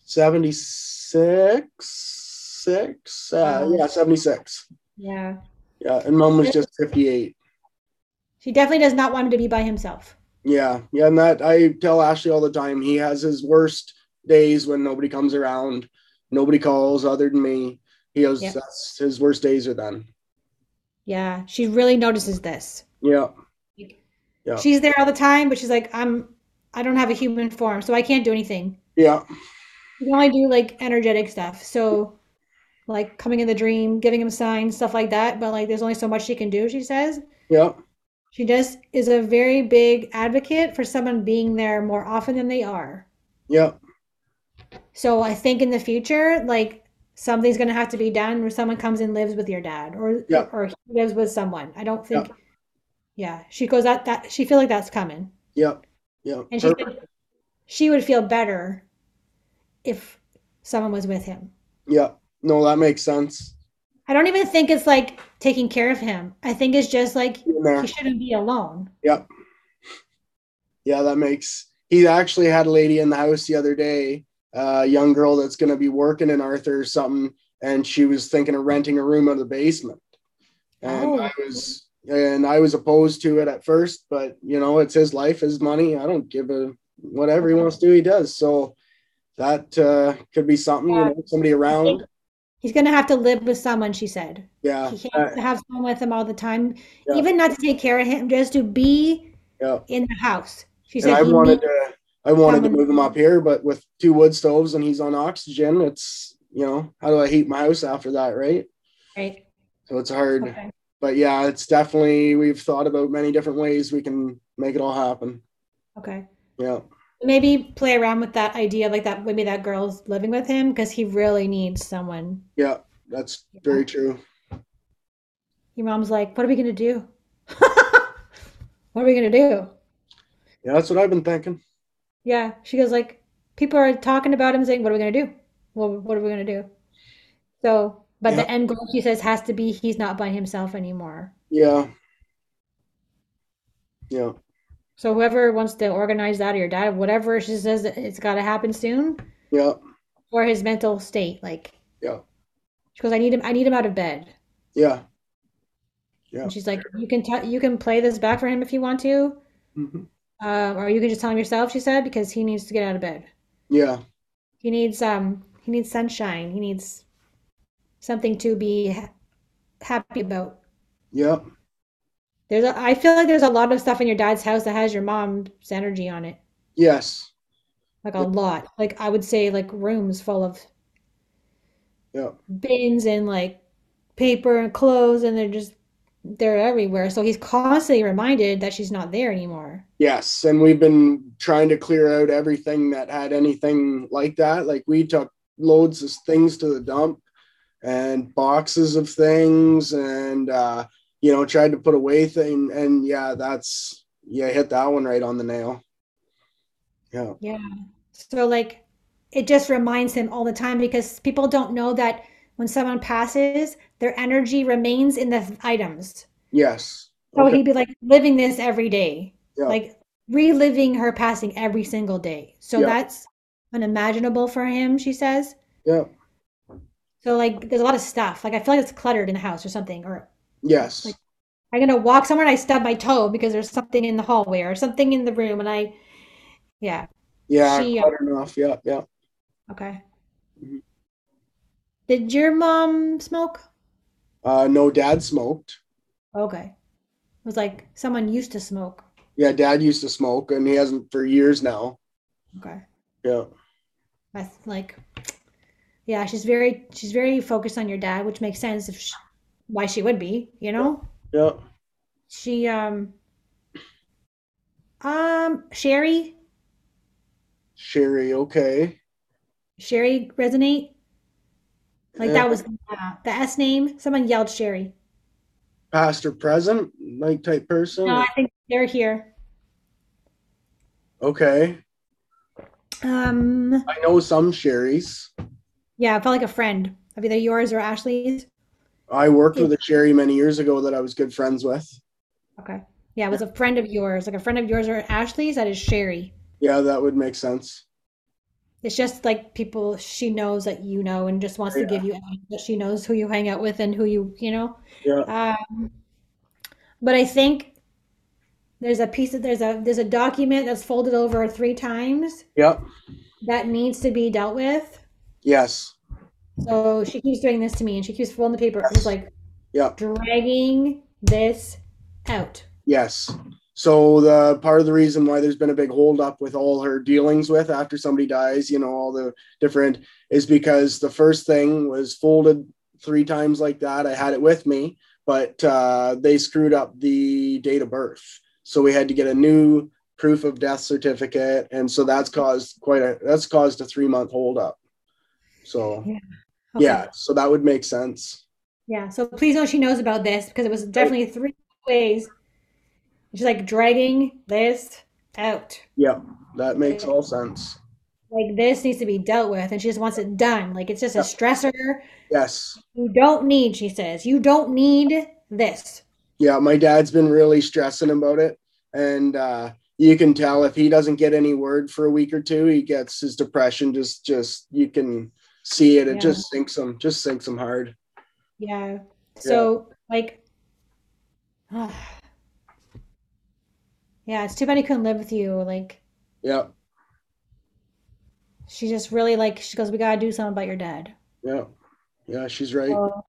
76, six. Uh, Wow. yeah, 76. Yeah. Yeah, and mom was just 58. She definitely does not want him to be by himself. Yeah, yeah, and that I tell Ashley all the time. He has his worst days when nobody comes around, nobody calls other than me. He has Yeah. that's his worst days are then. Yeah. She really notices this. Yeah, Yeah. She's there all the time, but she's like, I'm I don't have a human form, so I can't do anything. yeah, You can only do like energetic stuff. So like coming in the dream, giving him signs, stuff like that. But like there's only so much she can do, she says. yeah, She just is a very big advocate for someone being there more often than they are. yeah, So I think in the future, like something's gonna have to be done where someone comes and lives with your dad or Yeah. or he lives with someone. I don't think yeah. She goes that that she feel like that's coming. yeah, yeah. And she said she would feel better if someone was with him. Yeah, no, that makes sense. I don't even think it's like taking care of him. I think it's just like he shouldn't be alone. Yeah. Yeah, that makes. He actually had a lady in the house the other day, a young girl that's going to be working in Arthur or something, and she was thinking of renting a room out of the basement. And Oh. I was, and I was opposed to it at first, but you know, it's his life, his money. I don't give a whatever he wants to do, he does. So that uh, could be something, you know, somebody around. He's gonna have to live with someone, she said. Yeah, He uh, can't have someone with him all the time, Yeah. even not to take care of him, just to be yeah. in the house. She And said I wanted to, I wanted to move him up here, but with two wood stoves and he's on oxygen, it's you know, how do I heat my house after that, right? right. So it's hard. Okay. But yeah, it's definitely we've thought about many different ways we can make it all happen. Okay. Yeah. Maybe play around with that idea, like that maybe that girl's living with him because he really needs someone. Yeah, that's very true. Your mom's like, what are we gonna do? what are we gonna do? Yeah, that's what I've been thinking. Yeah. She goes like, people are talking about him saying, what are we gonna do? Well, what are we gonna do? So, but the end goal, she says, has to be he's not by himself anymore. Yeah. Yeah. So whoever wants to organize that or your dad, whatever she says it's got to happen soon Yeah. for his mental state. Like Yeah. she goes, I need him. I need him out of bed. Yeah. Yeah. And she's like, you can tell, you can play this back for him if you want to, hmm um, or you can just tell him yourself. She said because he needs to get out of bed. Yeah. He needs um he needs sunshine. He needs something to be ha- happy about. Yeah. There's a, I feel like there's a lot of stuff in your dad's house that has your mom's energy on it. Yes. Like a lot. Like I would say like rooms full of Yeah. bins and like paper and clothes and they're just they're everywhere. So he's constantly reminded that she's not there anymore. Yes, and we've been trying to clear out everything that had anything like that. Like we took loads of things to the dump and boxes of things and uh you know tried to put away thing and yeah, that's yeah, hit that one right on the nail. Yeah. Yeah. So like it just reminds him all the time because people don't know that when someone passes, their energy remains in the items. Yes. So Okay. he'd be like living this every day, Yeah. like reliving her passing every single day. So Yeah. that's unimaginable for him, she says. Yeah. So like there's a lot of stuff. Like I feel like it's cluttered in the house or something. Or Yes. Like- I'm gonna walk somewhere and I stub my toe because there's something in the hallway or something in the room and I yeah. yeah. she, uh, Clutter enough. Yeah. Yeah. Okay. Mhm. Did your mom smoke? Uh, no, dad smoked. Okay. It was like someone used to smoke. Yeah, dad used to smoke, and he hasn't for years now. Okay. Yeah. That's like yeah, she's very she's very focused on your dad, which makes sense if she, why she would be, you know? Yeah. She um um Sherry, Sherry. Okay. Sherry resonate? Like Yeah. that was uh, the S name. Someone yelled Sherry. pastor present, like type person. No, I think they're here. Okay. Um I know some Sherrys. yeah, I felt like a friend of either yours or Ashley's. I worked with a Sherry many years ago that I was good friends with. Okay. Yeah, it was a friend of yours, like a friend of yours or Ashley's. That is Sherry. Yeah, that would make sense. It's just like people she knows that you know and just wants to give you that she knows who you hang out with and who you, you know. Yeah. Um, but I think there's a piece of there's a there's a document that's folded over three times Yeah. that needs to be dealt with. Yes. So she keeps doing this to me and she keeps folding the paper. It's like Yeah. dragging this out. Yes. So the part of the reason why there's been a big holdup with all her dealings with after somebody dies, you know, all the different is because the first thing was folded three times like that. I had it with me, but uh, they screwed up the date of birth. So we had to get a new proof of death certificate. And so that's caused quite a that's caused a three month holdup. So Okay. yeah, so that would make sense. Yeah. So please know she knows about this because it was definitely three ways. She's like dragging this out. Yeah, that makes all sense. Like this needs to be dealt with, and she just wants it done. Like it's just a stressor. Yes. You don't need, she says, you don't need this. yeah my dad's been really stressing about it and uh you can tell if he doesn't get any word for a week or two he gets his depression just just you can see it it Yeah. just sinks them, just sinks them hard Yeah. So like, yeah, it's too bad he couldn't live with you. Like yeah she just really like she goes, we gotta do something about your dad. yeah yeah she's right So,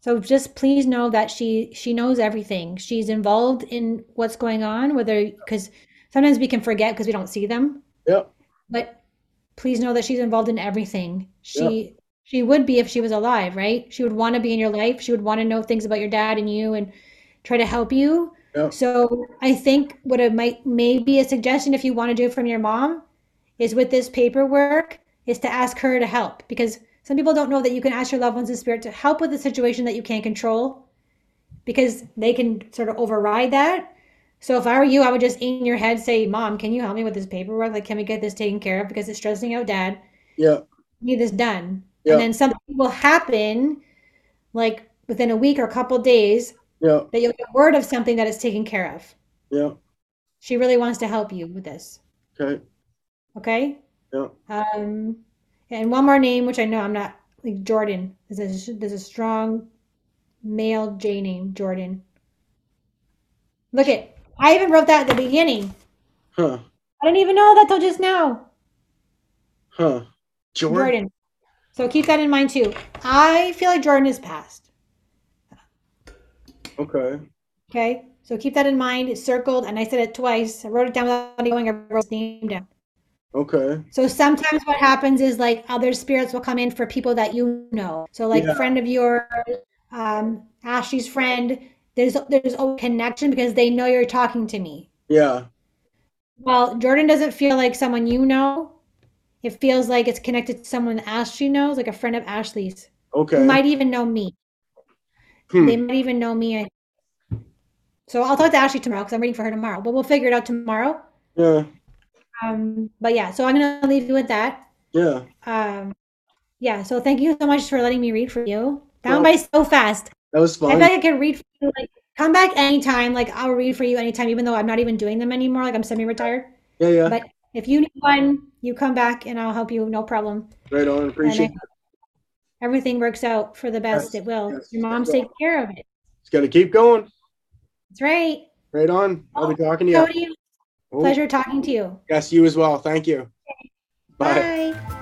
so just please know that she she knows everything. She's involved in what's going on, whether because sometimes we can forget because we don't see them. yeah But please know that she's involved in everything. She she would be if she was alive, right? She would want to be in your life. She would want to know things about your dad and you and try to help you. Yeah. So I think what it might maybe a suggestion if you want to do it from your mom is with this paperwork is to ask her to help because some people don't know that you can ask your loved ones in spirit to help with a situation that you can't control because they can sort of override that. So if I were you, I would just in your head say, "Mom, can you help me with this paperwork? Like, can we get this taken care of because it's stressing out Dad? yeah I need this done." Yeah. And then something will happen, like within a week or a couple days, yeah that you'll get word of something that is taken care of. yeah She really wants to help you with this. okay Okay. yeah Um, and one more name, which I know I'm not like Jordan. There's a, there's a strong male J name, Jordan. Look it. I even wrote that at the beginning. huh I didn't even know that till just now. huh Jordan, Jordan. So keep that in mind too. I feel like Jordan is past. okay Okay. So keep that in mind. It's circled, and I said it twice. I wrote it down without going. I wrote his name down. okay So sometimes what happens is like other spirits will come in for people that you know. So like Yeah. friend of yours, um, Ashley's friend. There's there's a connection because they know you're talking to me. yeah Well, Jordan doesn't feel like someone you know. It feels like it's connected to someone Ashley knows, like a friend of Ashley's, okay might even know me. Hmm. They might even know me. So I'll talk to Ashley tomorrow because I'm waiting for her tomorrow. But we'll figure it out tomorrow. yeah Um, but yeah, so I'm gonna leave you with that. yeah Um, yeah, so thank you so much for letting me read for you. That went by so fast. That was fun. I feel I can read for you, like come back anytime. Like I'll read for you anytime, even though I'm not even doing them anymore. Like I'm semi-retired. Yeah, yeah. But if you need one, you come back and I'll help you, no problem. Right on, appreciate it. Everything works out for the best. Yes, it will. Yes, Your mom's taking care of it. It's gonna keep going. That's right. Right on. I'll oh, be talking to you. Cody, oh. pleasure talking to you. Yes, you as well. Thank you. Okay. Bye. Bye.